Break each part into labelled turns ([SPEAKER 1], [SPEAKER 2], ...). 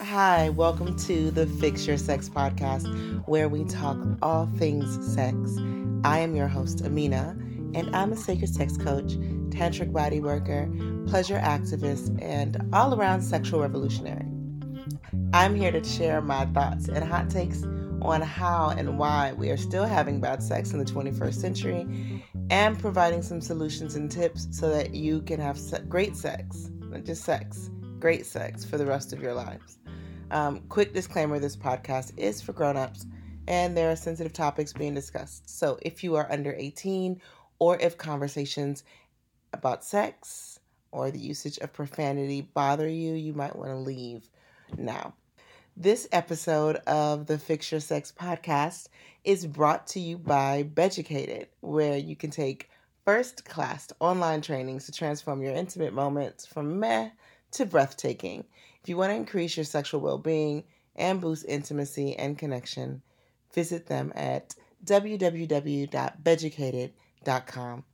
[SPEAKER 1] Hi, welcome to the Fix Your Sex podcast, where we talk all things sex. I am your host, Amina, and I'm a sacred sex coach, tantric body worker, pleasure activist, and all around sexual revolutionary. I'm here to share my thoughts and hot takes on how and why we are still having bad sex in the 21st century and providing some solutions and tips so that you can have great sex, not just sex, great sex for the rest of your lives. Um, quick disclaimer this podcast is for grown-ups and there are sensitive topics being discussed. So if you are under 18 or if conversations about sex or the usage of profanity bother you, you might want to leave now. This episode of the Fix Your Sex podcast is brought to you by Beducated, where you can take first class online trainings to transform your intimate moments from meh to breathtaking. If you want to increase your sexual well being and boost intimacy and connection, visit them at www.beducated.com.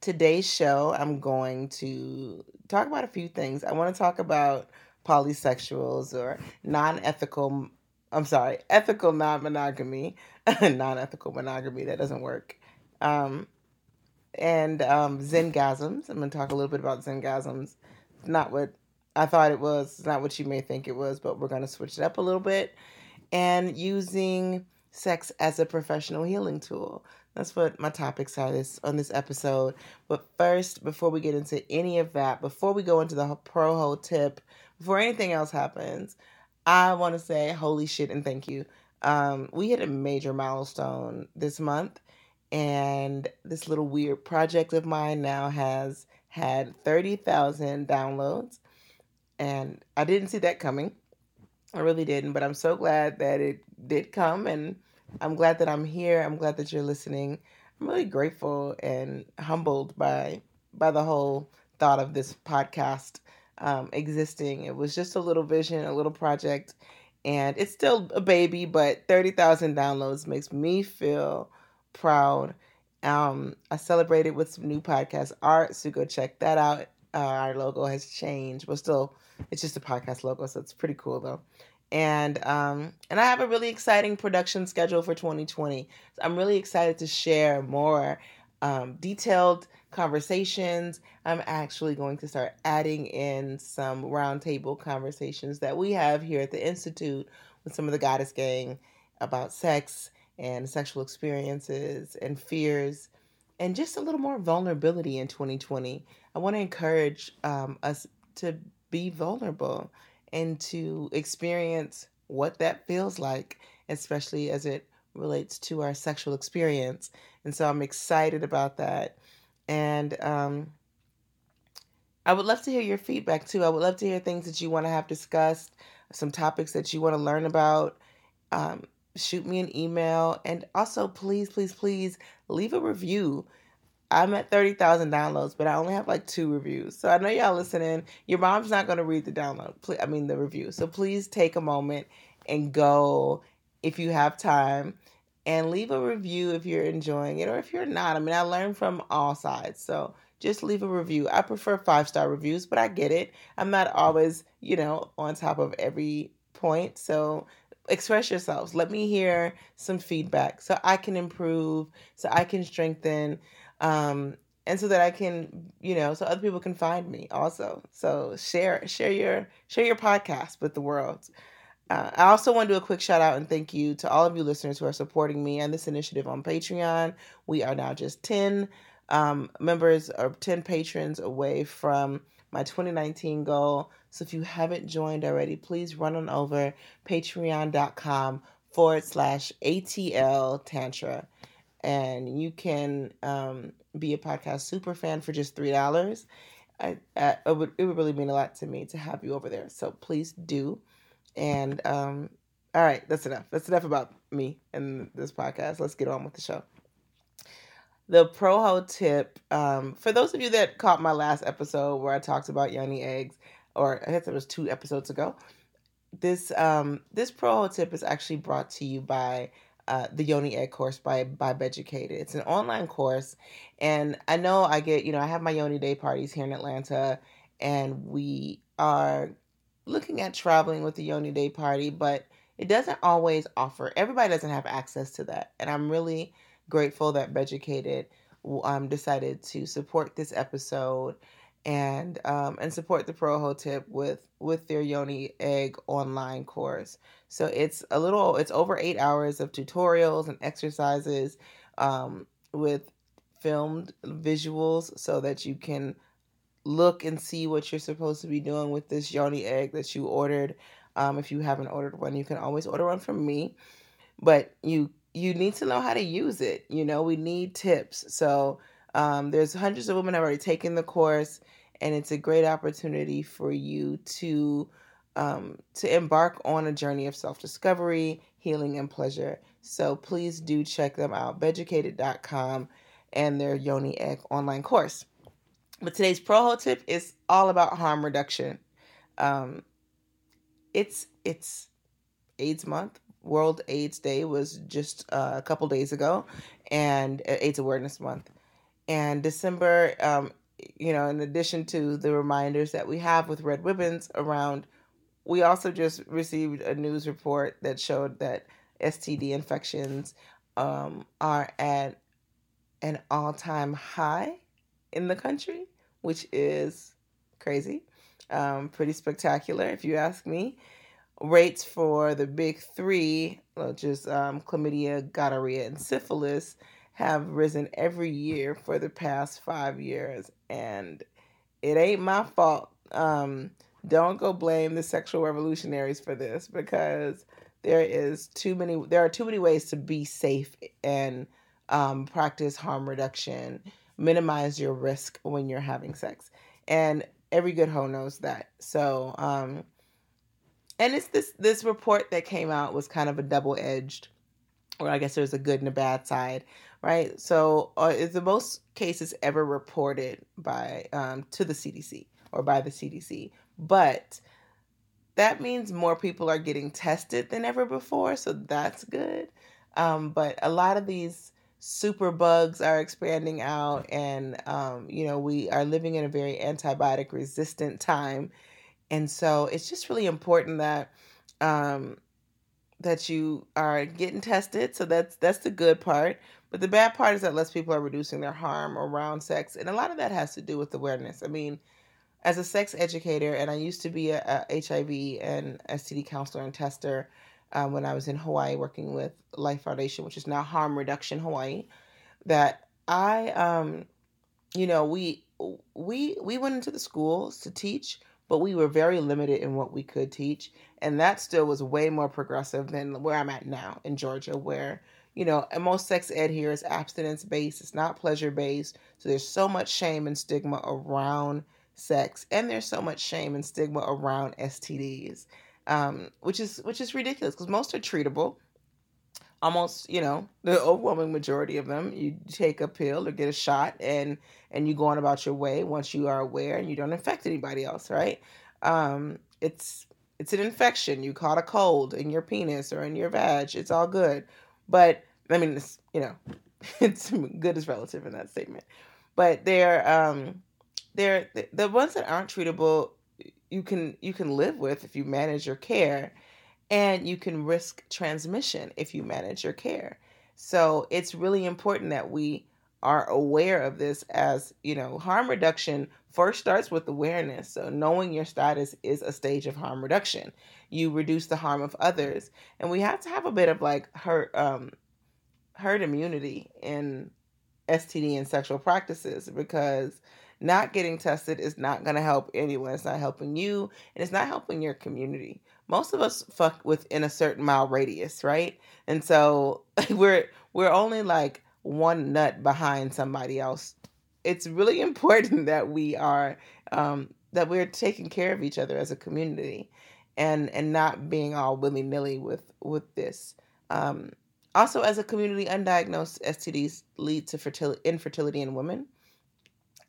[SPEAKER 1] Today's show, I'm going to talk about a few things. I want to talk about polysexuals or non-ethical I'm sorry, ethical non-monogamy, non-ethical monogamy that doesn't work. Um, and um, Zengasms. I'm going to talk a little bit about Zengasms. It's not what I thought it was. Not what you may think it was, but we're going to switch it up a little bit. And using sex as a professional healing tool. That's what my topics are this on this episode. But first, before we get into any of that, before we go into the pro hole tip, before anything else happens, I want to say holy shit and thank you. Um, we hit a major milestone this month, and this little weird project of mine now has had 30,000 downloads. And I didn't see that coming. I really didn't, but I'm so glad that it did come. And I'm glad that I'm here. I'm glad that you're listening. I'm really grateful and humbled by by the whole thought of this podcast um, existing. It was just a little vision, a little project, and it's still a baby, but 30,000 downloads makes me feel proud. Um, I celebrated with some new podcast art, so go check that out. Uh, our logo has changed, but still, it's just a podcast logo, so it's pretty cool though. And um, and I have a really exciting production schedule for 2020. So I'm really excited to share more um, detailed conversations. I'm actually going to start adding in some roundtable conversations that we have here at the Institute with some of the Goddess Gang about sex and sexual experiences and fears and just a little more vulnerability in 2020. I want to encourage um, us to be vulnerable and to experience what that feels like, especially as it relates to our sexual experience. And so I'm excited about that. And um, I would love to hear your feedback too. I would love to hear things that you want to have discussed, some topics that you want to learn about. Um, shoot me an email. And also, please, please, please leave a review. I'm at 30,000 downloads, but I only have like two reviews. So I know y'all listening. Your mom's not going to read the download, I mean, the review. So please take a moment and go if you have time and leave a review if you're enjoying it or if you're not. I mean, I learn from all sides. So just leave a review. I prefer five star reviews, but I get it. I'm not always, you know, on top of every point. So express yourselves. Let me hear some feedback so I can improve, so I can strengthen, um, and so that I can, you know, so other people can find me also. So share share your share your podcast with the world. Uh, I also want to do a quick shout out and thank you to all of you listeners who are supporting me and this initiative on Patreon. We are now just 10 um, members or 10 patrons away from my 2019 goal. So if you haven't joined already, please run on over patreon.com forward slash ATL Tantra. And you can um, be a podcast super fan for just $3. I, I, it, would, it would really mean a lot to me to have you over there. So please do. And um, all right, that's enough. That's enough about me and this podcast. Let's get on with the show. The pro ho tip um, for those of you that caught my last episode where I talked about yoni eggs, or I guess it was two episodes ago. This um, this pro ho tip is actually brought to you by uh, the Yoni Egg course by by Beducated. It's an online course, and I know I get you know I have my Yoni Day parties here in Atlanta, and we are looking at traveling with the Yoni Day party, but it doesn't always offer. Everybody doesn't have access to that, and I'm really grateful that Beducated um, decided to support this episode and um, and support the pro ho tip with with their Yoni Egg online course. So it's a little, it's over eight hours of tutorials and exercises um, with filmed visuals, so that you can look and see what you're supposed to be doing with this Yoni egg that you ordered. Um, if you haven't ordered one, you can always order one from me. But you you need to know how to use it. You know, we need tips. So um, there's hundreds of women have already taken the course, and it's a great opportunity for you to um, to embark on a journey of self discovery, healing, and pleasure. So please do check them out, beducated.com and their Yoni Egg online course. But today's pro tip is all about harm reduction. Um, it's it's AIDS month. World AIDS Day was just uh, a couple days ago, and uh, AIDS Awareness Month. And December, um, you know, in addition to the reminders that we have with red ribbons around, we also just received a news report that showed that STD infections um, are at an all time high in the country, which is crazy. Um, pretty spectacular, if you ask me. Rates for the big three, which is um, chlamydia, gonorrhea, and syphilis, have risen every year for the past five years. And it ain't my fault. Um, don't go blame the sexual revolutionaries for this because there is too many there are too many ways to be safe and um, practice harm reduction minimize your risk when you're having sex. And every good hoe knows that. So, um, and it's this this report that came out was kind of a double edged, or I guess there's a good and a bad side, right? So, uh, is the most cases ever reported by um, to the CDC or by the CDC, but that means more people are getting tested than ever before, so that's good. Um, but a lot of these super bugs are expanding out and um, you know we are living in a very antibiotic resistant time and so it's just really important that um, that you are getting tested. So that's that's the good part. But the bad part is that less people are reducing their harm around sex and a lot of that has to do with awareness. I mean as a sex educator and i used to be a, a hiv and std counselor and tester um, when I was in Hawaii working with Life Foundation, which is now Harm Reduction Hawaii, that I, um, you know, we we we went into the schools to teach, but we were very limited in what we could teach, and that still was way more progressive than where I'm at now in Georgia, where you know, most sex ed here is abstinence based, it's not pleasure based. So there's so much shame and stigma around sex, and there's so much shame and stigma around STDs um, which is which is ridiculous because most are treatable. Almost, you know, the overwhelming majority of them, you take a pill or get a shot, and and you go on about your way once you are aware and you don't infect anybody else, right? Um, it's it's an infection. You caught a cold in your penis or in your vag. It's all good, but I mean, it's you know, it's good is relative in that statement. But they're um, they're the ones that aren't treatable you can you can live with if you manage your care and you can risk transmission if you manage your care so it's really important that we are aware of this as you know harm reduction first starts with awareness so knowing your status is a stage of harm reduction you reduce the harm of others and we have to have a bit of like hurt um herd immunity in std and sexual practices because not getting tested is not going to help anyone. It's not helping you, and it's not helping your community. Most of us fuck within a certain mile radius, right? And so we're we're only like one nut behind somebody else. It's really important that we are um, that we're taking care of each other as a community, and and not being all willy nilly with with this. Um, also, as a community, undiagnosed STDs lead to fertility, infertility in women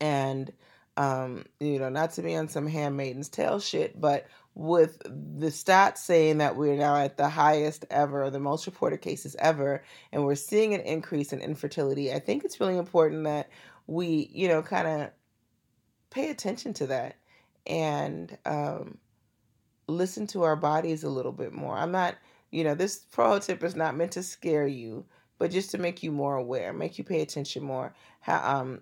[SPEAKER 1] and um, you know, not to be on some handmaiden's tale shit, but with the stats saying that we're now at the highest ever, the most reported cases ever, and we're seeing an increase in infertility, I think it's really important that we, you know, kind of pay attention to that and um, listen to our bodies a little bit more. I'm not, you know, this pro tip is not meant to scare you, but just to make you more aware, make you pay attention more. How, um,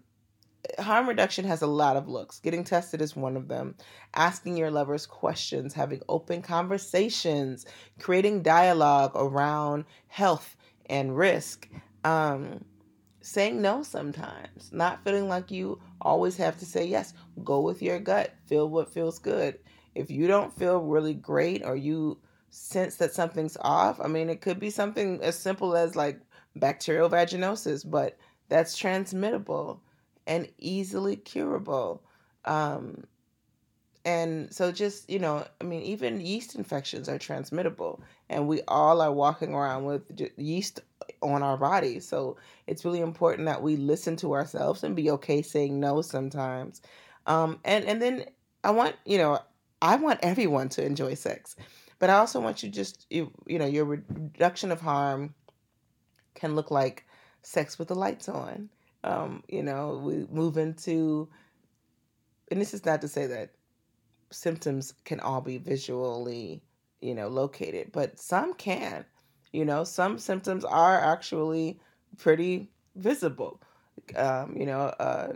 [SPEAKER 1] harm reduction has a lot of looks. Getting tested is one of them. Asking your lovers questions, having open conversations, creating dialogue around health and risk. Um, saying no sometimes, not feeling like you always have to say yes. Go with your gut, feel what feels good. If you don't feel really great or you sense that something's off, I mean, it could be something as simple as like bacterial vaginosis, but that's transmittable and easily curable. Um, and so, just, you know, I mean, even yeast infections are transmittable, and we all are walking around with yeast on our bodies. So, it's really important that we listen to ourselves and be okay saying no sometimes. Um, and, and then I want, you know, I want everyone to enjoy sex, but I also want you just, you, you know, your reduction of harm can look like sex with the lights on. Um, you know, we move into, and this is not to say that symptoms can all be visually, you know, located, but some can. You know, some symptoms are actually pretty visible. Um, you know, uh,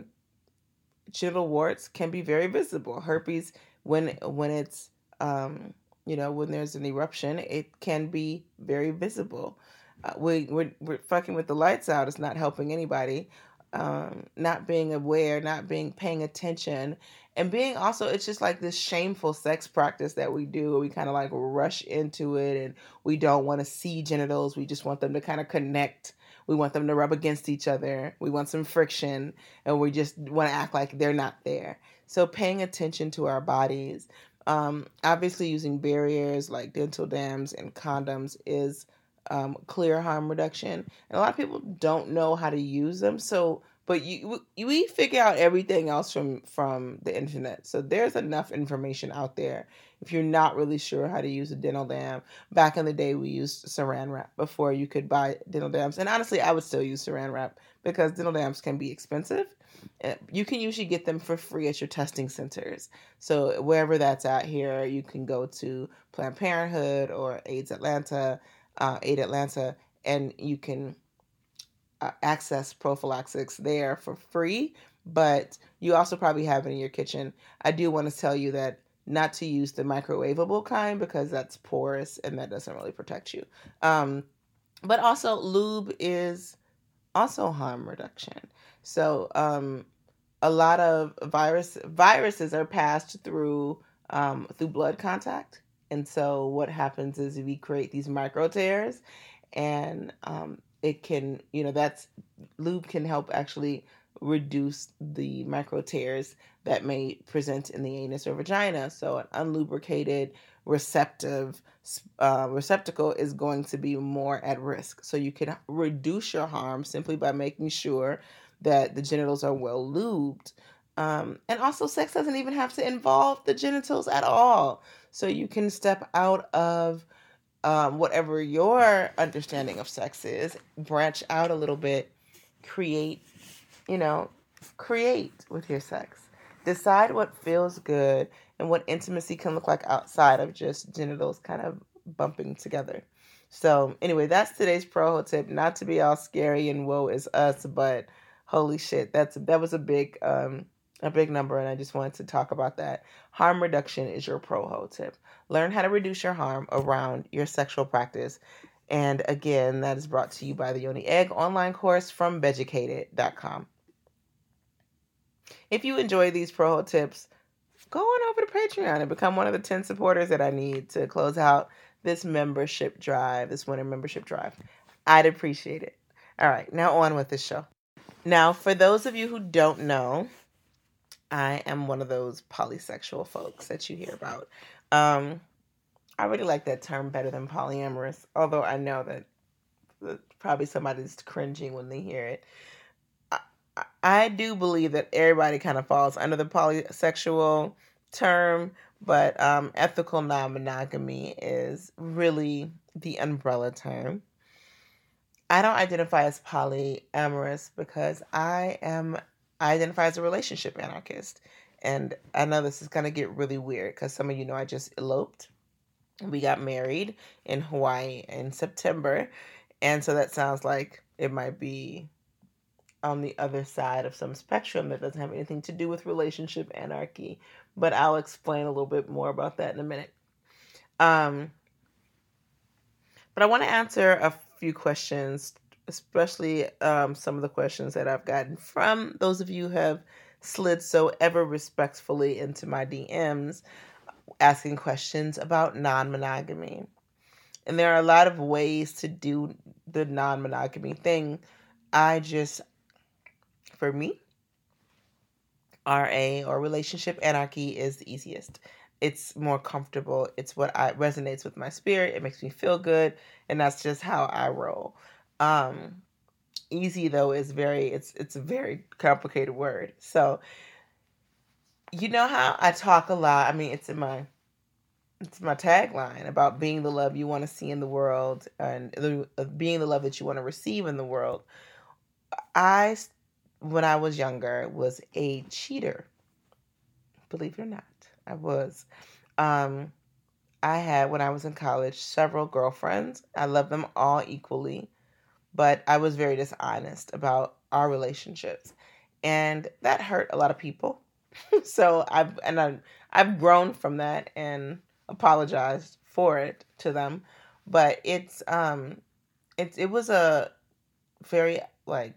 [SPEAKER 1] genital warts can be very visible. Herpes, when when it's um, you know when there's an eruption, it can be very visible. Uh, we we're, we're fucking with the lights out. It's not helping anybody um, not being aware, not being paying attention, and being also it's just like this shameful sex practice that we do. We kind of like rush into it, and we don't want to see genitals. We just want them to kind of connect. We want them to rub against each other. We want some friction, and we just want to act like they're not there. So paying attention to our bodies, um, obviously using barriers like dental dams and condoms is um, clear harm reduction. And a lot of people don't know how to use them. So, but you we figure out everything else from from the internet. So there's enough information out there. If you're not really sure how to use a dental dam, back in the day we used Saran wrap before you could buy dental dams. And honestly, I would still use Saran wrap because dental dams can be expensive. Eh, you can usually get them for free at your testing centers. So wherever that's at here, you can go to Planned Parenthood or AIDS Atlanta uh, Aid Atlanta, and you can uh, access prophylaxis there for free. But you also probably have it in your kitchen. I do want to tell you that not to use the microwavable kind because that's porous and that doesn't really protect you. Um, but also, lube is also harm reduction. So, um, a lot of virus viruses are passed through um, through blood contact. And so what happens is we create these micro tears and um, it can, you know, that's lube can help actually reduce the micro tears that may present in the anus or vagina. So an unlubricated receptive uh, receptacle is going to be more at risk. So you can reduce your harm simply by making sure that the genitals are well lubed. Um, and also, sex doesn't even have to involve the genitals at all. So you can step out of um, whatever your understanding of sex is, branch out a little bit, create, you know, create with your sex. Decide what feels good and what intimacy can look like outside of just genitals kind of bumping together. So, anyway, that's today's pro tip. Not to be all scary and woe is us, but holy shit, that's that was a big um a big number, and I just wanted to talk about that. Harm reduction is your pro tip. Learn how to reduce your harm around your sexual practice. And again, that is brought to you by the Yoni Egg online course from Beducated.com. If you enjoy these pro tips, go on over to Patreon and become one of the 10 supporters that I need to close out this membership drive, this winter membership drive. I'd appreciate it. All right, now on with the show. Now, for those of you who don't know, I am one of those polysexual folks that you hear about. Um, I really like that term better than polyamorous, although I know that, probably somebody's cringing when they hear it. I, I do believe that everybody kind of falls under the polysexual term, but um, ethical non monogamy is really the umbrella term. I don't identify as polyamorous because I am I identify as a relationship anarchist. And I know this is going to get really weird because some of you know I just eloped. We got married in Hawaii in September. And so that sounds like it might be on the other side of some spectrum that doesn't have anything to do with relationship anarchy. But I'll explain a little bit more about that in a minute. Um, but I want to answer a few questions, especially um, some of the questions that I've gotten from those of you who have slid so ever respectfully into my DMs asking questions about non monogamy. And there are a lot of ways to do the non monogamy thing. I just, for me, RA or relationship anarchy is the easiest. It's more comfortable. It's what I resonates with my spirit. It makes me feel good, and that's just how I roll. Um, easy though is very it's it's a very complicated word. So you know how I talk a lot. I mean, it's in my it's my tagline about being the love you want to see in the world and the, uh, being the love that you want to receive in the world. I, when I was younger, was a cheater. Believe it or not, I was. Um, I had, when I was in college, several girlfriends. I loved them all equally, but I was very dishonest about our relationships. And that hurt a lot of people. so I've, and I, I've grown from that and apologized for it to them, but it's um it's it was a very like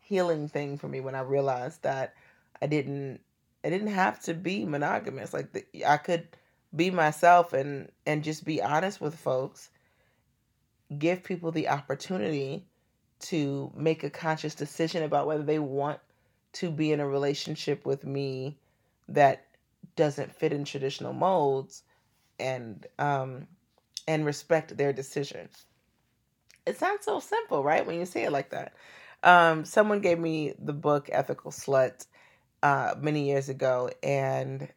[SPEAKER 1] healing thing for me when I realized that I didn't I didn't have to be monogamous. Like the, I could be myself and and just be honest with folks. Give people the opportunity to make a conscious decision about whether they want to be in a relationship with me that doesn't fit in traditional molds and um and respect their decision. It sounds so simple, right? When you say it like that. Um, someone gave me the book Ethical Slut uh, many years ago, and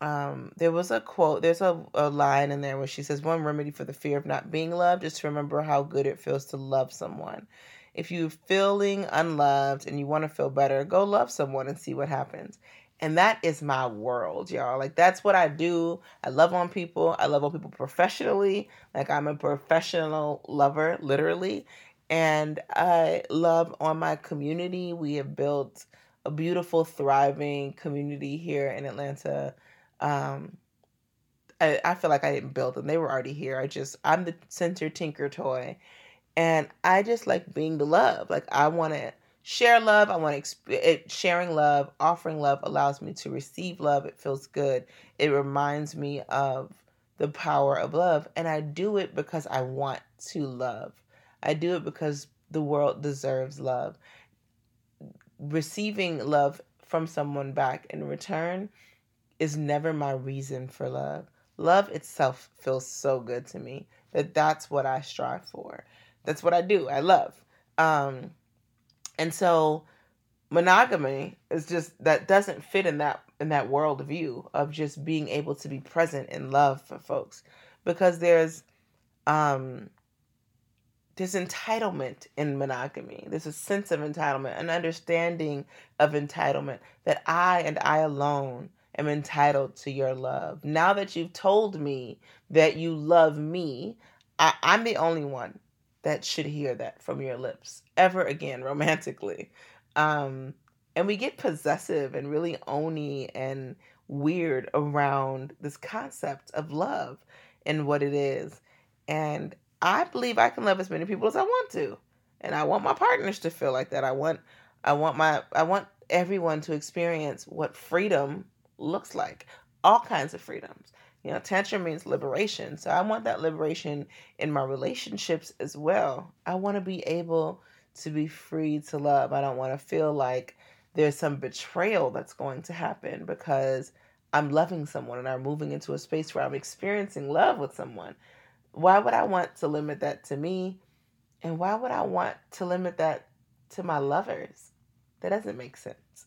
[SPEAKER 1] um, there was a quote, there's a, a line in there where she says, One remedy for the fear of not being loved is to remember how good it feels to love someone. If you're feeling unloved and you want to feel better, go love someone and see what happens. And that is my world, y'all. Like that's what I do. I love on people. I love on people professionally. Like I'm a professional lover, literally. And I love on my community. We have built a beautiful, thriving community here in Atlanta. Um, I, I feel like I didn't build them. They were already here. I just I'm the center tinker toy. And I just like being the love. Like I want to share love. I want to exp- sharing love, offering love allows me to receive love. It feels good. It reminds me of the power of love, and I do it because I want to love. I do it because the world deserves love. Receiving love from someone back in return is never my reason for love. Love itself feels so good to me that that's what I strive for. That's what I do. I love. Um, and so monogamy is just that doesn't fit in that in that world view of just being able to be present in love for folks because there's um there's entitlement in monogamy. There's a sense of entitlement, an understanding of entitlement that I and I alone am entitled to your love. Now that you've told me that you love me, I, I'm the only one that should hear that from your lips ever again romantically. Um, and we get possessive and really ony and weird around this concept of love and what it is. And I believe I can love as many people as I want to. And I want my partners to feel like that. I want I want my I want everyone to experience what freedom looks like. All kinds of freedoms. You know, tantra means liberation. So I want that liberation in my relationships as well. I want to be able to be free to love. I don't want to feel like there's some betrayal that's going to happen because I'm loving someone and I'm moving into a space where I'm experiencing love with someone. Why would I want to limit that to me? And why would I want to limit that to my lovers? That doesn't make sense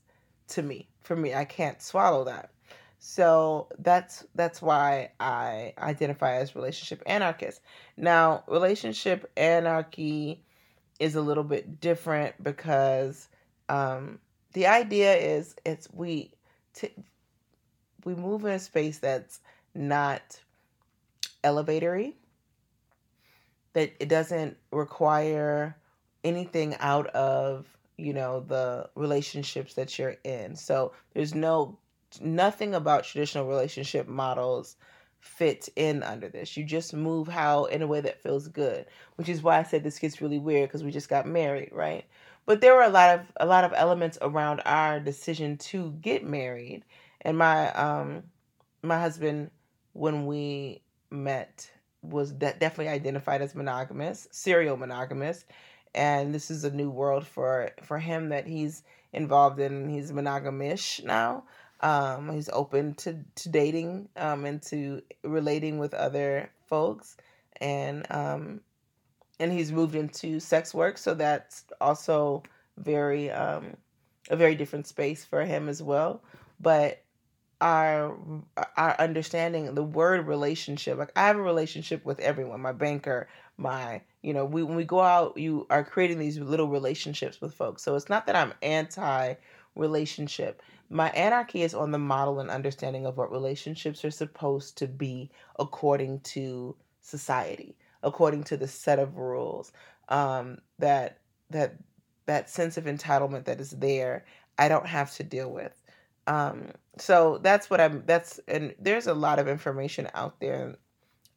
[SPEAKER 1] to me. For me, I can't swallow that. So that's that's why I identify as relationship anarchist. Now, relationship anarchy is a little bit different because um, the idea is it's we t- we move in a space that's not elevatory that it doesn't require anything out of you know the relationships that you're in. So there's no nothing about traditional relationship models fit in under this. You just move how in a way that feels good which is why i said this gets really weird because we just got married right? But there were a lot of a lot of elements around our decision to get married. And my um my husband when we met was de- definitely identified as monogamous, serial monogamous, and this is a new world for for him that he's involved in. He's monogamish now. Um, he's open to to dating um, and to relating with other folks, and um, and he's moved into sex work, so that's also very um, a very different space for him as well. But our our understanding the word relationship like i have a relationship with everyone my banker my you know we, when we go out you are creating these little relationships with folks. So it's not that i'm anti relationship my anarchy is on the model and understanding of what relationships are supposed to be according to society according to the set of rules um, that that that sense of entitlement that is there i don't have to deal with. Um, so that's what I'm that's and there's a lot of information out there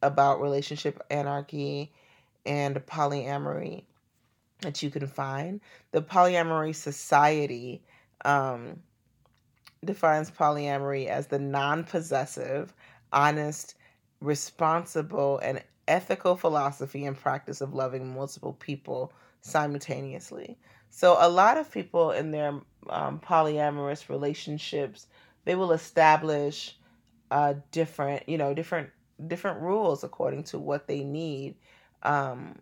[SPEAKER 1] about relationship anarchy and polyamory that you can find. The Polyamory Society um, defines polyamory as the non possessive, honest, responsible, and ethical philosophy and practice of loving multiple people simultaneously. So, a lot of people in their um, polyamorous relationships, they will establish uh, different, you know, different different rules according to what they need. Um,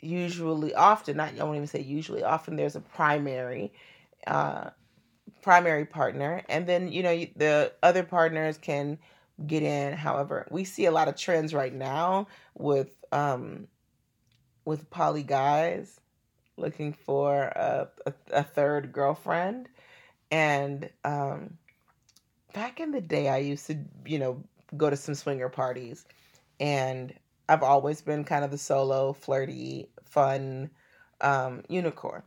[SPEAKER 1] usually, often, not I won't even say usually. Often, there's a primary, uh, primary partner, and then you know the other partners can get in. However, we see a lot of trends right now with um, with poly guys looking for a, a, a third girlfriend. And um, back in the day, I used to, you know, go to some swinger parties. And I've always been kind of the solo, flirty, fun um, unicorn.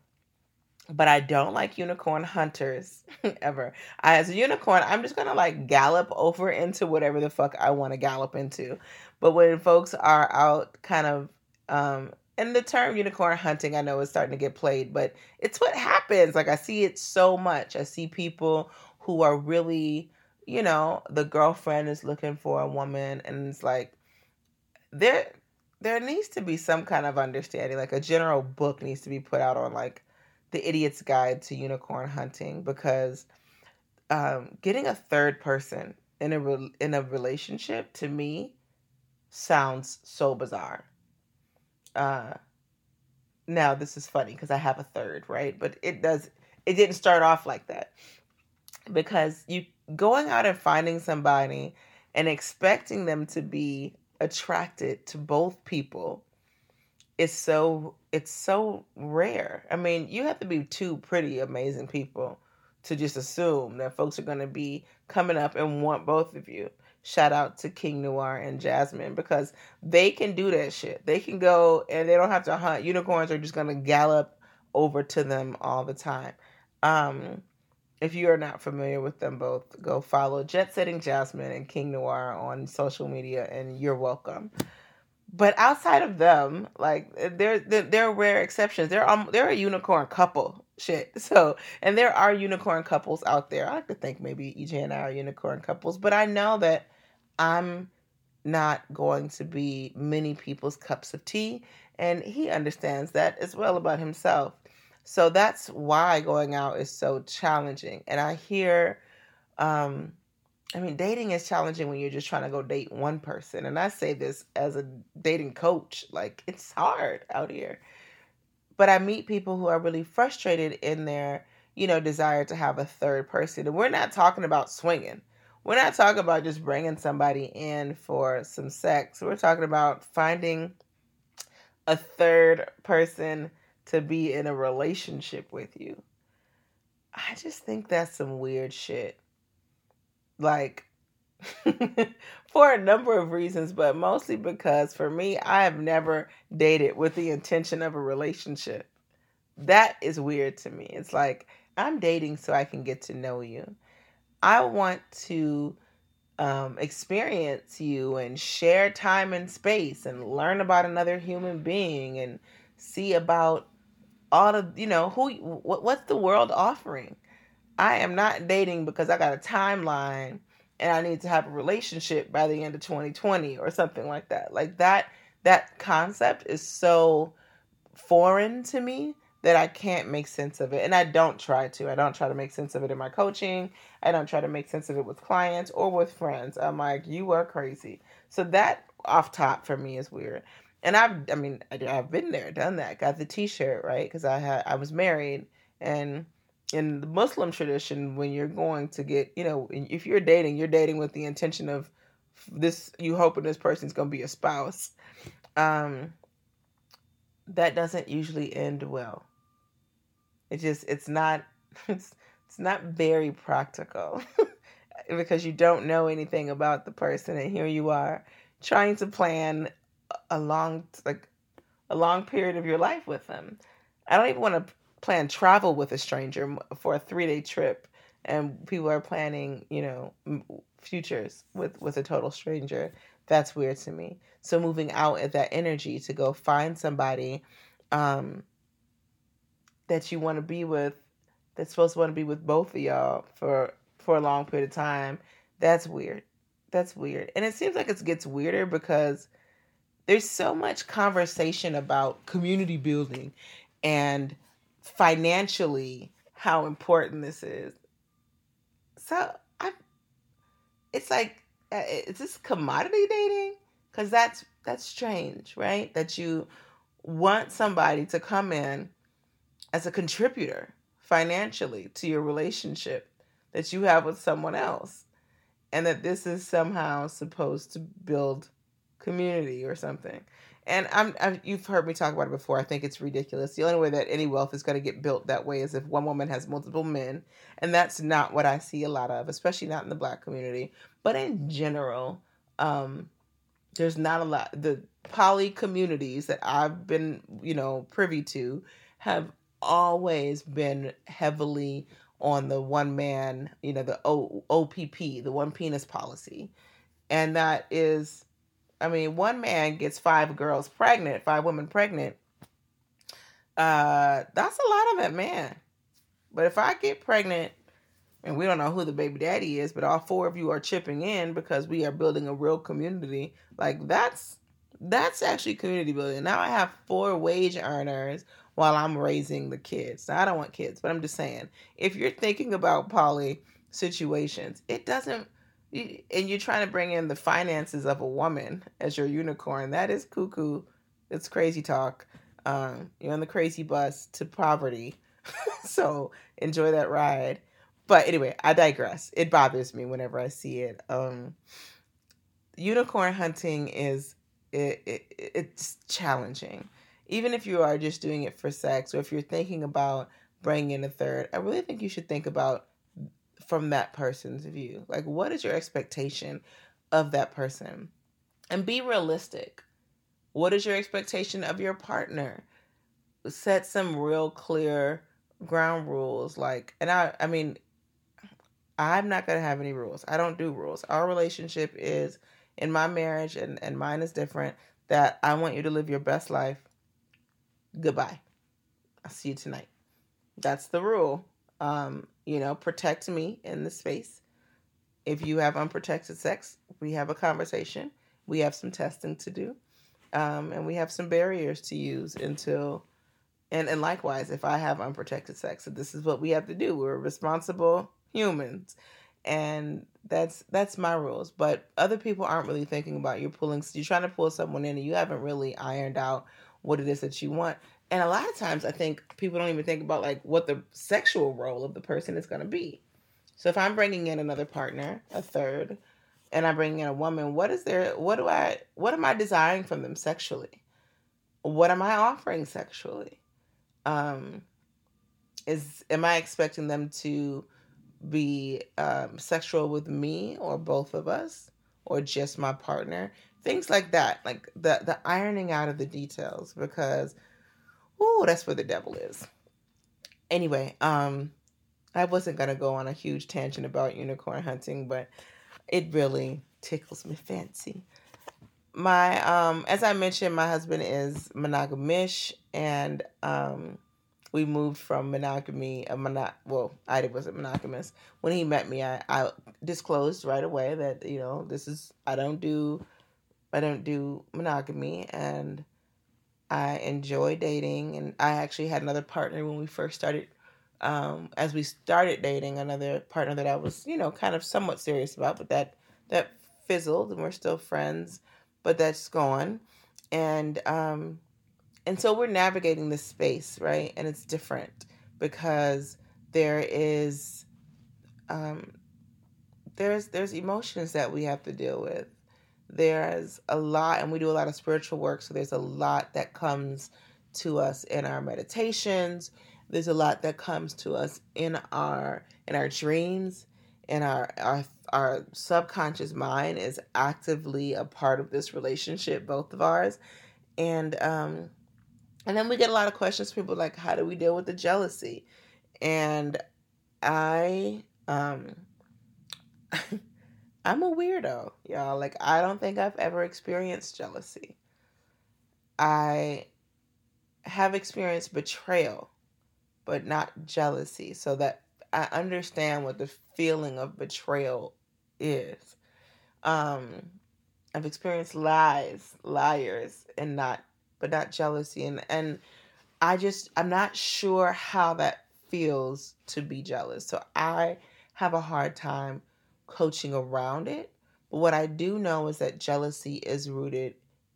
[SPEAKER 1] But I don't like unicorn hunters ever. As a unicorn, I'm just gonna like gallop over into whatever the fuck I want to gallop into. But when folks are out kind of um, and the term unicorn hunting I know is starting to get played, but it's what happens. Like I see it so much. I see people who are really, you know, the girlfriend is looking for a woman and it's like there there needs to be some kind of understanding. Like a general book needs to be put out on like the idiot's guide to unicorn hunting because um, getting a third person in a re- in a relationship to me sounds so bizarre uh now this is funny because I have a third, right? But it does it didn't start off like that. Because you going out and finding somebody and expecting them to be attracted to both people is so it's so rare. I mean, you have to be two pretty amazing people to just assume that folks are going to be coming up and want both of you shout out to King Noir and Jasmine because they can do that shit. They can go and they don't have to hunt. Unicorns are just gonna gallop over to them all the time. Um, if you are not familiar with them both, go follow Jet Setting Jasmine and King Noir on social media, and you're welcome. But outside of them, like they're they're, rare exceptions. They're um they're a unicorn couple shit. So and there are unicorn couples out there. I like to think maybe EJ and I are unicorn couples, but I know that I'm not going to be many people's cups of tea. And he understands that as well about himself. So that's why going out is so challenging. And I hear, um, I mean, dating is challenging when you're just trying to go date one person. And I say this as a dating coach like, it's hard out here. But I meet people who are really frustrated in their, you know, desire to have a third person. And we're not talking about swinging we're not talking about just bringing somebody in for some sex. We're talking about finding a third person to be in a relationship with you. I just think that's some weird shit. Like, for a number of reasons, but mostly because for me, I have never dated with the intention of a relationship. That is weird to me. It's like I'm dating so I can get to know you. I want to um, experience you and share time and space and learn about another human being and see about all of you know who what, what's the world offering i am not dating because i got a timeline and i need to have a relationship by the end of 2020 or something like that like that that concept is so foreign to me that I can't make sense of it. And I don't try to. I don't try to make sense of it in my coaching. I don't try to make sense of it with clients or with friends. I'm like, you are crazy. So that off top for me is weird. And I've, I mean, I've been there, done that, got the T-shirt right because I had, I was married, and in the Muslim tradition, when you're going to get, you know, if you're dating, you're dating with the intention of this, you hoping this person's gonna be a spouse. Um, that doesn't usually end well. It just it's not it's it's not very practical because you don't know anything about the person and here you are trying to plan a long like a long period of your life with them. I don't even want to plan travel with a stranger for a 3-day trip and people are planning, you know, futures with with a total stranger. That's weird to me. So moving out at that energy to go find somebody um that you want to be with that's supposed to want to be with both of y'all for for a long period of time that's weird that's weird and it seems like it gets weirder because there's so much conversation about community building and financially how important this is. So i it's like uh, is this commodity dating? Because that's that's strange right? That you want somebody to come in as a contributor financially to your relationship that you have with someone else and that this is somehow supposed to build community or something. And I'm, I'm, you've heard me talk about it before. I think it's ridiculous. The only way that any wealth is going to get built that way is if one woman has multiple men and that's not what i see a lot of especially not in the black community. But in general um, there's not a lot the poly communities that i've been you know privy to have always been heavily on the one man, you know, the o- OPP, the one penis policy. And that is, I mean, one man gets five girls pregnant, five women pregnant. Uh, that's a lot of it, man. But if I get pregnant, and we don't know who the baby daddy is, but all four of you are chipping in because we are building a real community, like that's that's actually community building. Now I have four wage earners while I'm raising the kids. Now, I don't want kids, but I'm just saying, if you're thinking about poly situations, it doesn't, and you're trying to bring in the finances of a woman as your unicorn, that is cuckoo. It's crazy talk. Um, you're on the crazy bus to poverty. so enjoy that ride. But anyway, I digress. It bothers me whenever I see it. Um, unicorn hunting is it, it, it's challenging even if you are just doing it for sex or if you're thinking about bringing in a third, I really think you should think about from that person's view. Like, what is your expectation of that person? And be realistic. What is your expectation of your partner? Set some real clear ground rules. Like, and I, I mean, I'm not going to have any rules. I don't do rules. Our relationship is in my marriage, and, and mine is different, that I want you to live your best life goodbye. I'll see you tonight. That's the rule. Um, you know, protect me in the space. If you have unprotected sex, we have a conversation. We have some testing to do. Um, and we have some barriers to use until and and likewise if i have unprotected sex So this is what we have to do we're responsible humans and that's that's my rules but other people aren't really thinking about you pulling you're trying to pull someone in and you haven't really ironed out what it is that you want. And a lot of times I think people don't even think about like what the sexual role of the person is going to be. So if I'm bringing in another partner, a third, and I'm bringing in a woman, what is there what do I what am I desiring from them sexually? What am I offering sexually? Um is am I expecting them to be um, sexual with me or both of us? or just my partner. Things like that, like the the ironing out of the details because oh, that's where the devil is. Anyway, um I wasn't to go on a huge tangent about unicorn hunting, but it really tickles me fancy. My um as I mentioned, my husband is monogamish and um we moved from monogamy a mono, well i wasn't monogamous when he met me I, I disclosed right away that you know this is i don't do i don't do monogamy and i enjoy dating and i actually had another partner when we first started um, as we started dating another partner that i was you know kind of somewhat serious about but that that fizzled and we're still friends but that's gone. And um and so we're navigating this space right? And it's different because there is um there's there's emotions that we have to deal with there's a lot and we do a lot of spiritual work so there's a lot that comes to us in our meditations. There's a lot that comes to us in our in our dreams and our our our subconscious mind is actively a part of this relationship both of ours. And um and then we get a lot of questions people like how do we deal with the jealousy? And i um i'm a weirdo y'all. Like i don't think i've ever experienced jealousy. I have experienced betrayal but not jealousy. So that i understand what the feeling of betrayal is. Um i've experienced lies liars and not but not jealousy. And and I just I'm not sure how that feels to be jealous. So I have a hard time coaching around it. But what I do know is that jealousy is rooted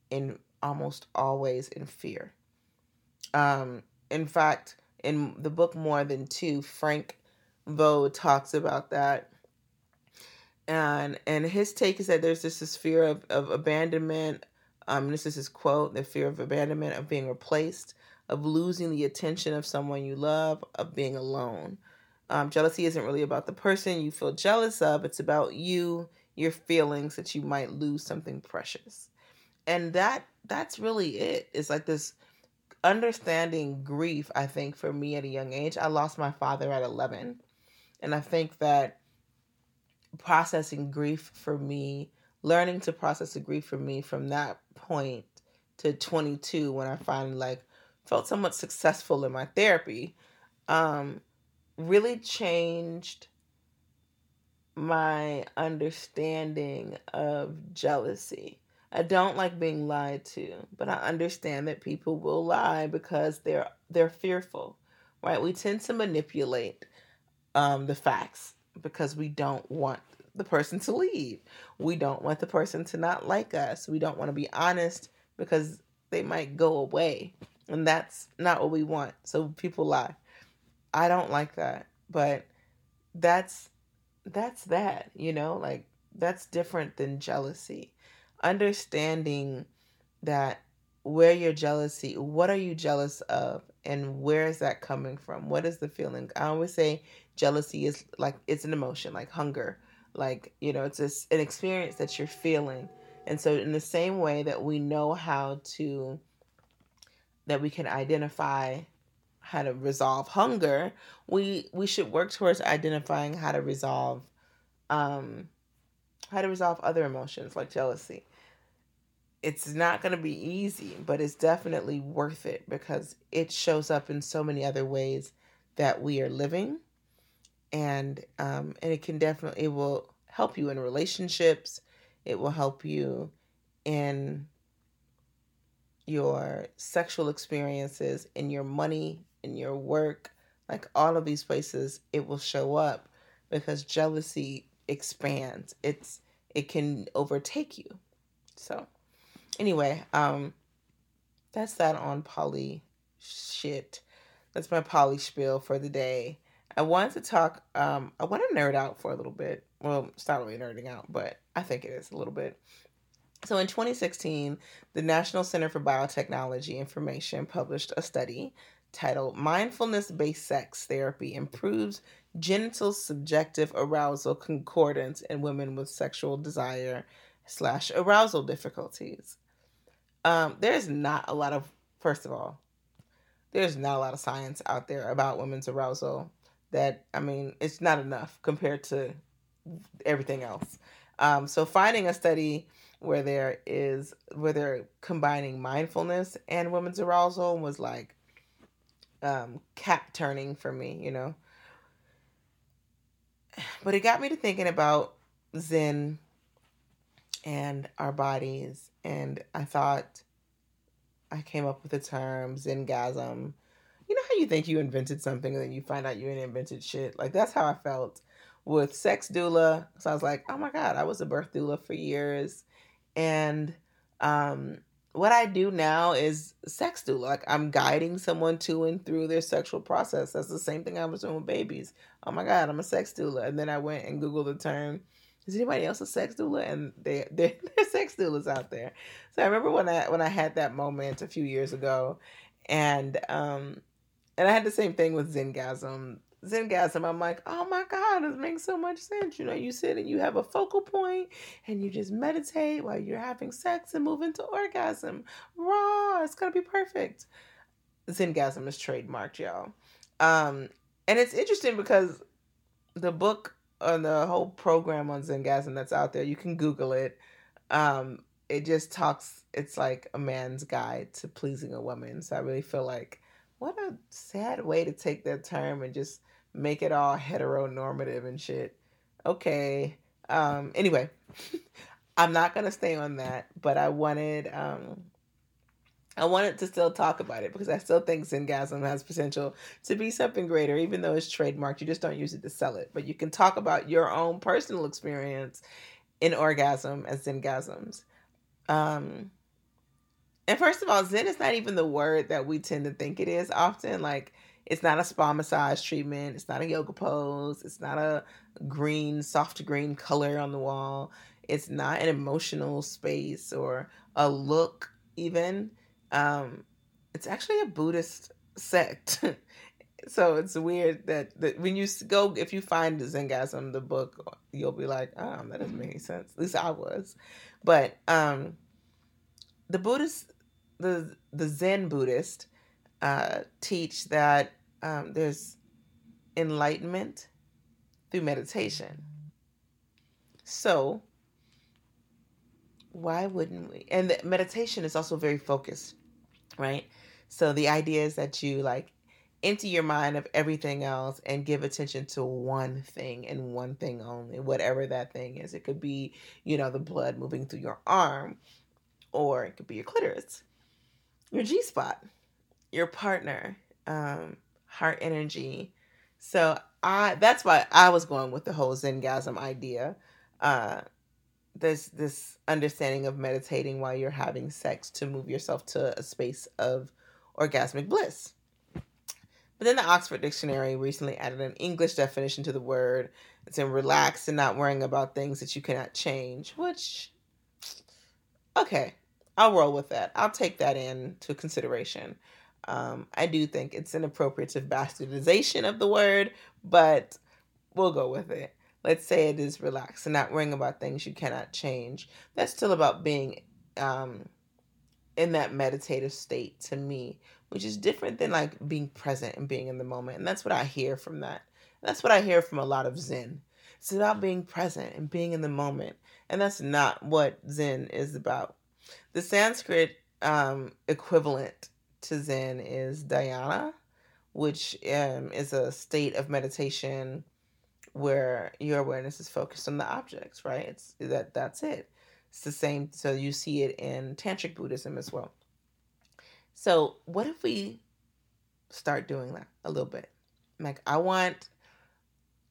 [SPEAKER 1] in almost always in fear. Um in fact, in the book More Than Two, Frank Veaux talks about that. And and his take is that there's just this fear of, of abandonment, um, this is his quote the fear of abandonment, of being replaced, of losing the attention of someone you love, of being alone. Um, jealousy isn't really about the person you feel jealous of, it's about you, your feelings that you might lose something precious. And that that's really it. It's like this understanding grief, I think, for me at a young age. I lost my father at 11. And I think that processing grief for me learning to process the grief for me from that point to 22 when I finally like felt somewhat successful in my therapy um, really changed my understanding of jealousy. I don't like being lied to, but I understand that people will lie because they're they're fearful. Right? We tend to manipulate um, the facts because we don't want the person to leave. We don't want the person to not like us. We don't want to be honest because they might go away. And that's not what we want. So people lie. I don't like that. But that's that's that, you know? Like that's different than jealousy. Understanding that where your jealousy, what are you jealous of and where is that coming from? What is the feeling? I always say jealousy is like it's an emotion, like hunger like, you know, it's just an experience that you're feeling. And so, in the same way that we know how to, that we can identify how to resolve hunger, we we should work towards identifying how to resolve, um, how to resolve other emotions like jealousy. It's not going to be easy, but it's definitely worth it because it shows up in so many other ways that we are living and um, and it can definitely it will help you in relationships. It will help you in your sexual experiences, in your money, in your work, like all of these places. It will show up because jealousy expands. It's it can overtake you. So, anyway, um, that's that on poly shit. That's my poly spiel for the day. I wanted to talk. Um, I want to nerd out for a little bit. Well, it's not really nerding out, but I think it is a little bit. So in 2016, the National Center for Biotechnology Information published a study titled Mindfulness Based Sex Therapy Improves Genital Subjective Arousal Concordance in Women with Sexual Desire slash arousal difficulties. Um, there's not a lot of, first of all, there's not a lot of science out there about women's arousal that, I mean, it's not enough compared to everything else. Um, so finding a study where there is, where they're combining mindfulness and women's arousal was like um, cap turning for me, you know. But it got me to thinking about Zen and our bodies. And I thought I came up with the term Zengasm. You know how you think you invented something and then you find out you invented shit? Like that's how I felt with sex doula. So I was like, oh my God, I was a birth doula for years. And um, what I do now is sex doula. Like I'm guiding someone to and through their sexual process. That's the same thing I was doing with babies. Oh my God, I'm a sex doula. And then I went and Googled the term is anybody else a sex doula? And they they there's sex doulas out there. So I remember when I when I had that moment a few years ago, and um, and I had the same thing with Zengasm. Zengasm, I'm like, oh my God, this makes so much sense. You know, you sit and you have a focal point and you just meditate while you're having sex and move into orgasm. Raw, it's gonna be perfect. Zengasm is trademarked, y'all. Um, and it's interesting because the book on the whole program on Zengasm that's out there. You can Google it. Um, it just talks. It's like a man's guide to pleasing a woman. So I really feel like what a sad way to take that term and just make it all heteronormative and shit. Okay. Um. Anyway, I'm not gonna stay on that, but I wanted um I wanted to still talk about it because I still think Zengasm has potential to be something greater, even though it's trademarked. You just don't use it to sell it. But you can talk about your own personal experience in orgasm as Zengasms. Um, and first of all, Zen is not even the word that we tend to think it is often. Like, it's not a spa massage treatment. It's not a yoga pose. It's not a green, soft green color on the wall. It's not an emotional space or a look, even um, it's actually a Buddhist sect. so it's weird that, that when you go, if you find Zengasm, the book, you'll be like, oh, that doesn't make any sense. At least I was. But um, the Buddhist, the, the Zen Buddhist uh, teach that um, there's enlightenment through meditation. So, why wouldn't we? And the meditation is also very focused right? So the idea is that you like empty your mind of everything else and give attention to one thing and one thing only, whatever that thing is. It could be, you know, the blood moving through your arm, or it could be your clitoris, your G spot, your partner, um, heart energy. So I that's why I was going with the whole Zengasm idea. Uh, this this understanding of meditating while you're having sex to move yourself to a space of orgasmic bliss. But then the Oxford Dictionary recently added an English definition to the word. It's in relax and not worrying about things that you cannot change, which okay, I'll roll with that. I'll take that into consideration. Um, I do think it's an appropriative bastardization of the word, but we'll go with it let's say it is relaxed and not worrying about things you cannot change. That's still about being um, in that meditative state to me, which is different than like being present and being in the moment. And that's what I hear from that. That's what I hear from a lot of Zen. It's about being present and being in the moment. And that's not what Zen is about. The Sanskrit um, equivalent to Zen is dhyana, which um, is a state of meditation where your awareness is focused on the objects, right? It's that that's it. It's the same. So you see it in tantric Buddhism as well. So what if we start doing that a little bit? Like I want,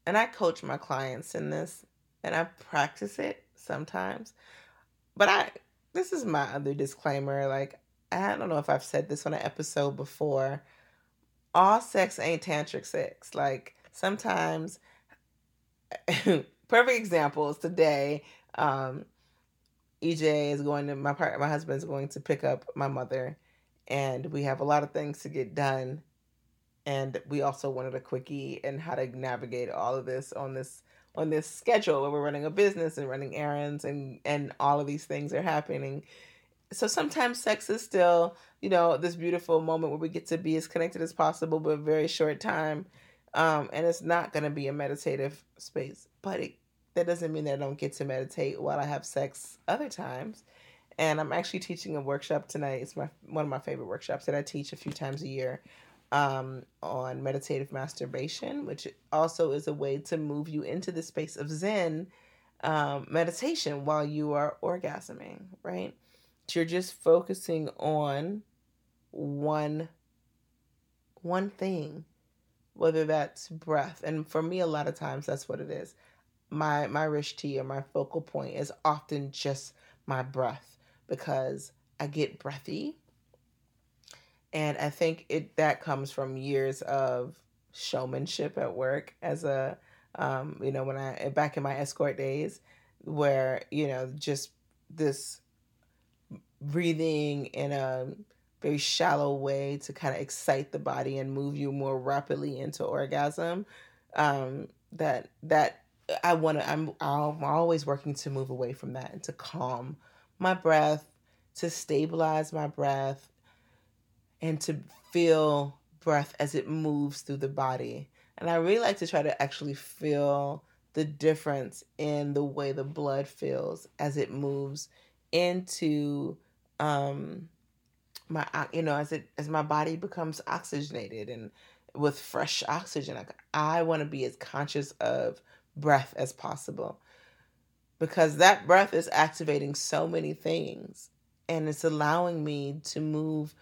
[SPEAKER 1] and I coach my clients in this, and I practice it sometimes. But I, this is my other disclaimer. Like I don't know if I've said this on an episode before. All sex ain't tantric sex. Like sometimes perfect example is today. Um, EJ is going to my part. My husband is going to pick up my mother, and we have a lot of things to get done. And we also wanted a quickie and how to navigate all of this on this on this schedule where we're running a business and running errands and and all of these things are happening so sometimes sex is still you know this beautiful moment where we get to be as connected as possible but a very short time um and it's not going to be a meditative space. But it that doesn't mean that i don't get to meditate while i have sex other times. And i'm actually teaching a workshop tonight. It's my one of my favorite workshops that i teach a few times a year um, on meditative masturbation, which also is a way to move you into the space of Zen um, meditation while you are orgasming, right? You're just focusing on one one thing, whether that's breath. And for me, a lot of times that's what it is. My my drishti or my focal point is often just my breath because I get breathy and I think it that comes from years of showmanship at work as a um, you know when I back in my escort days where you know just this breathing in a very shallow way to kind of excite the body and move you more rapidly into orgasm um, that that I want to I'm I'm always working to move away from that and to calm my breath to stabilize my breath and to feel breath as it moves through the body. And I really like to try to actually feel the difference in the way the blood feels as it moves into um my you know as it as my body becomes oxygenated and with fresh oxygen like I want to be as conscious of breath as possible because that breath is activating so many things and it's allowing me to move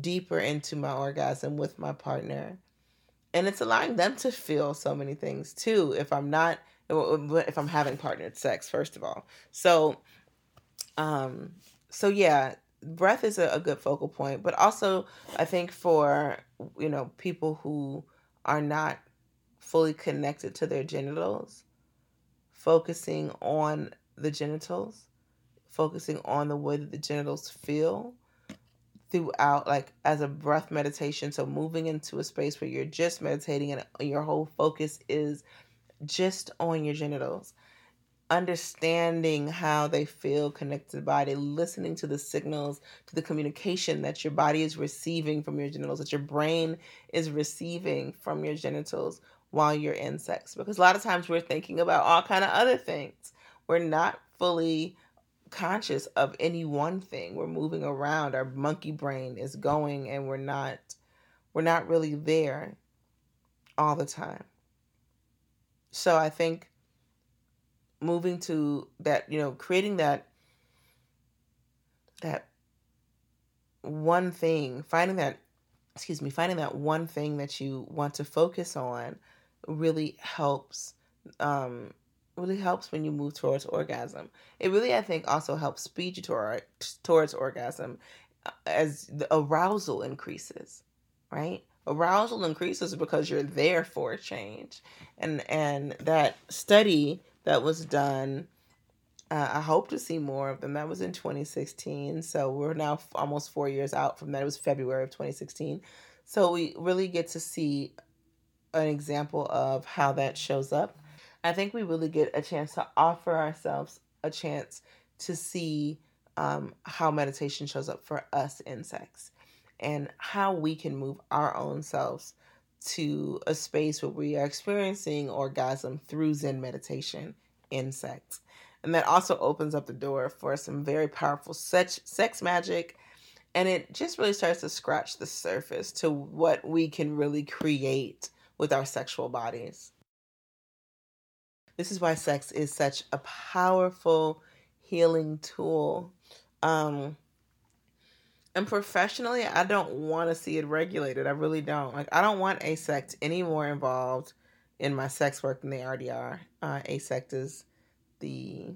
[SPEAKER 1] deeper into my orgasm with my partner. And it's allowing them to feel so many things too if I'm not if I'm having partnered sex first of all. So um so yeah, breath is a, a good focal point, but also I think for you know people who are not fully connected to their genitals, focusing on the genitals, focusing on the way that the genitals feel throughout like as a breath meditation so moving into a space where you're just meditating and your whole focus is just on your genitals understanding how they feel connected body listening to the signals to the communication that your body is receiving from your genitals that your brain is receiving from your genitals while you're in sex because a lot of times we're thinking about all kind of other things we're not fully conscious of any one thing. We're moving around. Our monkey brain is going and we're not we're not really there all the time. So I think moving to that, you know, creating that that one thing, finding that excuse me, finding that one thing that you want to focus on really helps um really helps when you move towards orgasm. It really, I think, also helps speed you toward, towards orgasm uh, as the arousal increases, right? Arousal increases because you're there for a change, and and that study that was done. Uh, I hope to see more of them. That was in 2016. So we're now f- almost four years out from that. It was February of 2016. So we really get to see an example of how that shows up I think we really get a chance to offer ourselves a chance to see um, how meditation shows up for us in sex and how we can move our own selves to a space where we are experiencing orgasm through Zen meditation in sex. And that also opens up the door for some very powerful sex, sex magic. And it just really starts to scratch the surface to what we can really create with our sexual bodies. This is why sex is such a powerful healing tool. Um, and professionally, I don't want to see it regulated. I really don't. Like, I don't want AASECT any more involved in my sex work than they already are. Uh, AASECT is the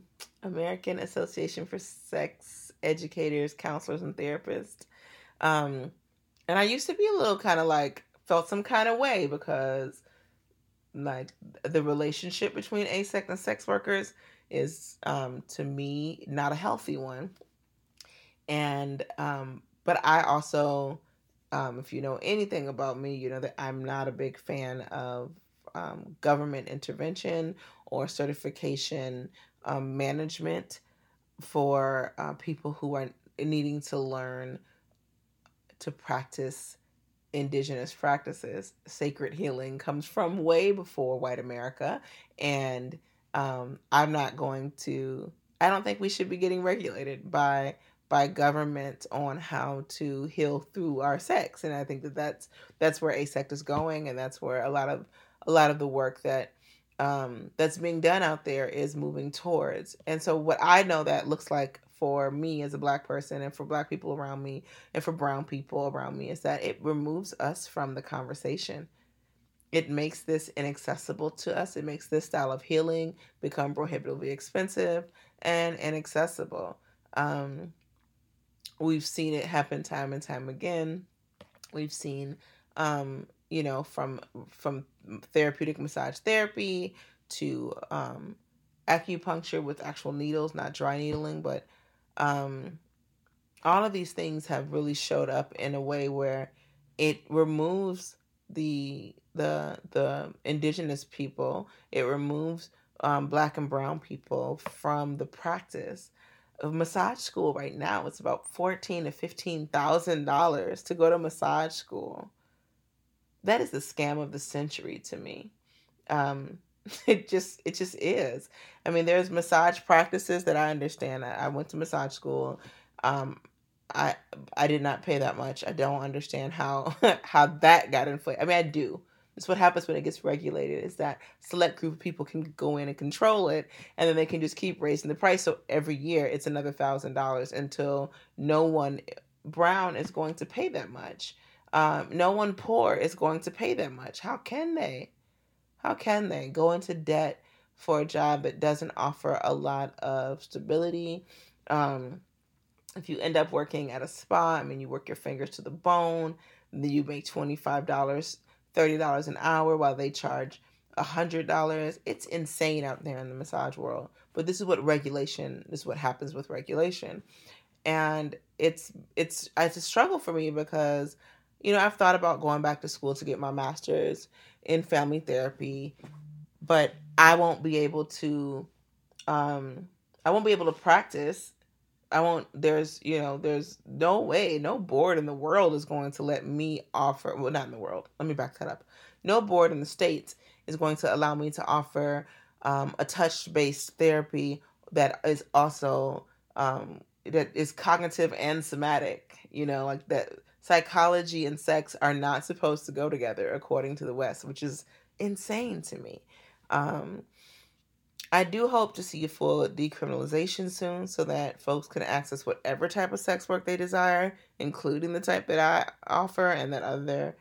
[SPEAKER 1] American Association for Sex Educators, Counselors, and Therapists. Um, and I used to be a little kind of like, felt some kind of way because like the relationship between AASECT and sex workers is um, to me not a healthy one and um, but i also um, if you know anything about me you know that i'm not a big fan of um, government intervention or certification um, management for uh, people who are needing to learn to practice indigenous practices. Sacred healing comes from way before white America. And um, I'm not going to, I don't think we should be getting regulated by by government on how to heal through our sex and i think that that's that's where AASECT is going and that's where a lot of a lot of the work that um, that's being done out there is moving towards and so what i know that looks like for me as a black person and for black people around me and for brown people around me is that it removes us from the conversation. It makes this inaccessible to us. It makes this style of healing become prohibitively expensive and inaccessible. Um, we've seen it happen time and time again. We've seen, um, you know, from from therapeutic massage therapy to um, acupuncture with actual needles, not dry needling, but um, all of these things have really showed up in a way where it removes the the the indigenous people it removes um, black and brown people from the practice of massage school right now it's about fourteen to fifteen thousand dollars to go to massage school. That is the scam of the century to me. Um, it just it just is. I mean there's massage practices that i understand. I, I went to massage school. Um i i did not pay that much. I don't understand how how that got inflated i mean i do it's what happens when it gets regulated is that select group of people can go in and control it and then they can just keep raising the price. So every year it's another thousand dollars until no one brown is going to pay that much. Um, no one poor is going to pay that much. How can they? How can they go into debt for a job that doesn't offer a lot of stability? Um, if you end up working at a spa, I mean, you work your fingers to the bone, then you make $25, $30 an hour while they charge $100. It's insane out there in the massage world. But this is what regulation, this is what happens with regulation. And it's it's it's a struggle for me because you know, I've thought about going back to school to get my master's in family therapy, but I won't be able to um I won't be able to practice. I won't there's, you know, there's no way, no board in the world is going to let me offer well not in the world. Let me back that up. No board in the states is going to allow me to offer um, a touch-based therapy that is also um, that is cognitive and somatic, you know, like that psychology and sex are not supposed to go together according to the West, which is insane to me. Um, I do hope to see a full decriminalization soon so that folks can access whatever type of sex work they desire, including the type that I offer and that other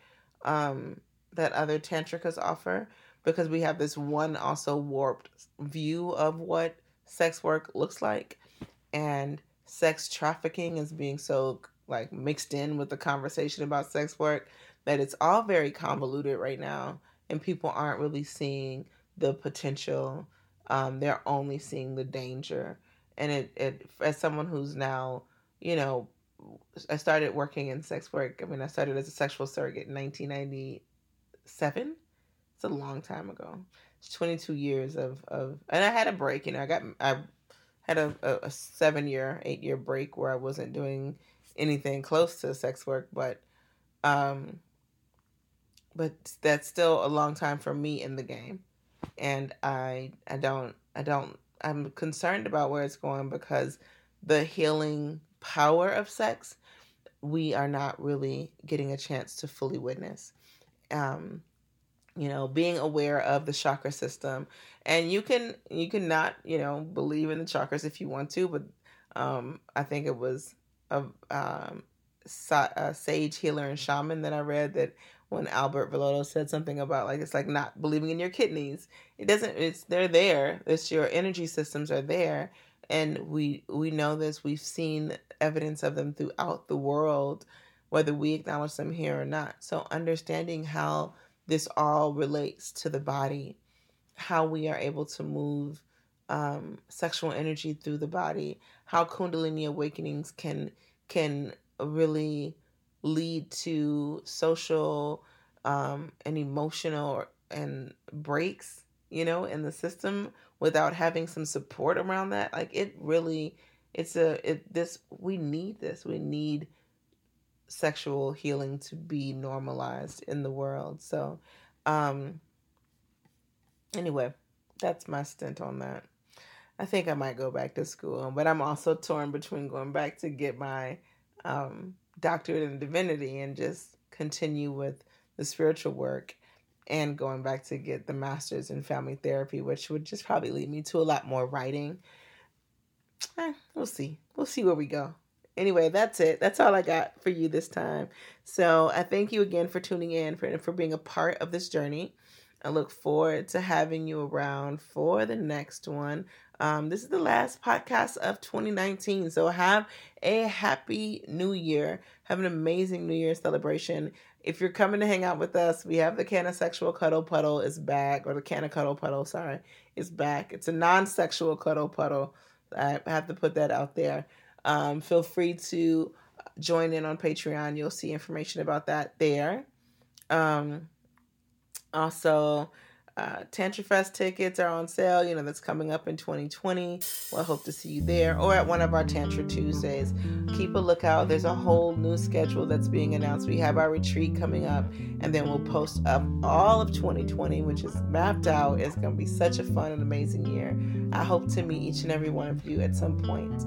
[SPEAKER 1] um, that other tantrikas offer, because we have this one also warped view of what sex work looks like, and sex trafficking is being so like mixed in with the conversation about sex work that it's all very convoluted right now and people aren't really seeing the potential um, they're only seeing the danger. And it, it as someone who's now you know i started working in sex work. I mean i started as a sexual surrogate in 1997 it's a long time ago. It's 22 years of, of and i had a break you know i got i had a, a, a seven year eight year break where i wasn't doing anything close to sex work, but um but that's still a long time for me in the game. And I I don't I don't I'm concerned about where it's going because the healing power of sex we are not really getting a chance to fully witness. Um you know being aware of the chakra system and you can you can not you know believe in the chakras if you want to but um i think it was a um, sage healer and shaman that I read that when Albert Villoldo said something about like it's like not believing in your kidneys. It doesn't. It's they're there. It's your energy systems are there, and we we know this. We've seen evidence of them throughout the world, whether we acknowledge them here or not. So understanding how this all relates to the body, how we are able to move um, sexual energy through the body, how Kundalini awakenings can can really lead to social um, and emotional and breaks you know, in the system without having some support around that. Like it really it's a it this we need this. We need sexual healing to be normalized in the world. So um anyway, that's my stint on that. I think I might go back to school, but I'm also torn between going back to get my um, doctorate in divinity and just continue with the spiritual work and going back to get the master's in family therapy, which would just probably lead me to a lot more writing. Eh, we'll see. We'll see where we go. Anyway, that's it. That's all I got for you this time. So I thank you again for tuning in, for, for being a part of this journey. I look forward to having you around for the next one. Um, this is the last podcast of 2019. So have a happy new year. Have an amazing New Year celebration. If you're coming to hang out with us, we have the Canna Sexual Cuddle Puddle is back, or the Canna Cuddle Puddle, sorry, is back. It's a non sexual cuddle puddle. I have to put that out there. Um, feel free to join in on Patreon. You'll see information about that there. Um, also, uh, Tantra Fest tickets are on sale. You know, that's coming up in 2020. Well, I hope to see you there or at one of our Tantra Tuesdays. Keep a lookout. There's a whole new schedule that's being announced. We have our retreat coming up, and then we'll post up all of 2020, which is mapped out. It's going to be such a fun and amazing year. I hope to meet each and every one of you at some point.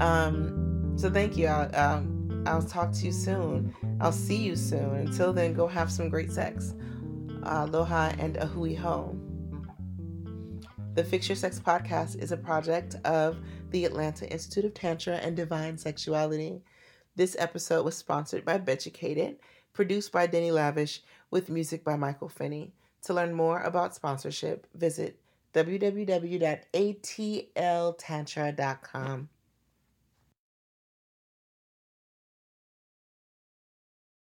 [SPEAKER 1] Um, so, thank you. I'll, um, I'll talk to you soon. I'll see you soon. Until then, go have some great sex aloha, and a hui hou. The Fix Your Sex podcast is a project of the Atlanta Institute of Tantra and Divine Sexuality. This episode was sponsored by Beducated, produced by Denny Lavish, with music by Michael Finney. To learn more about sponsorship, visit www.atltantra.com.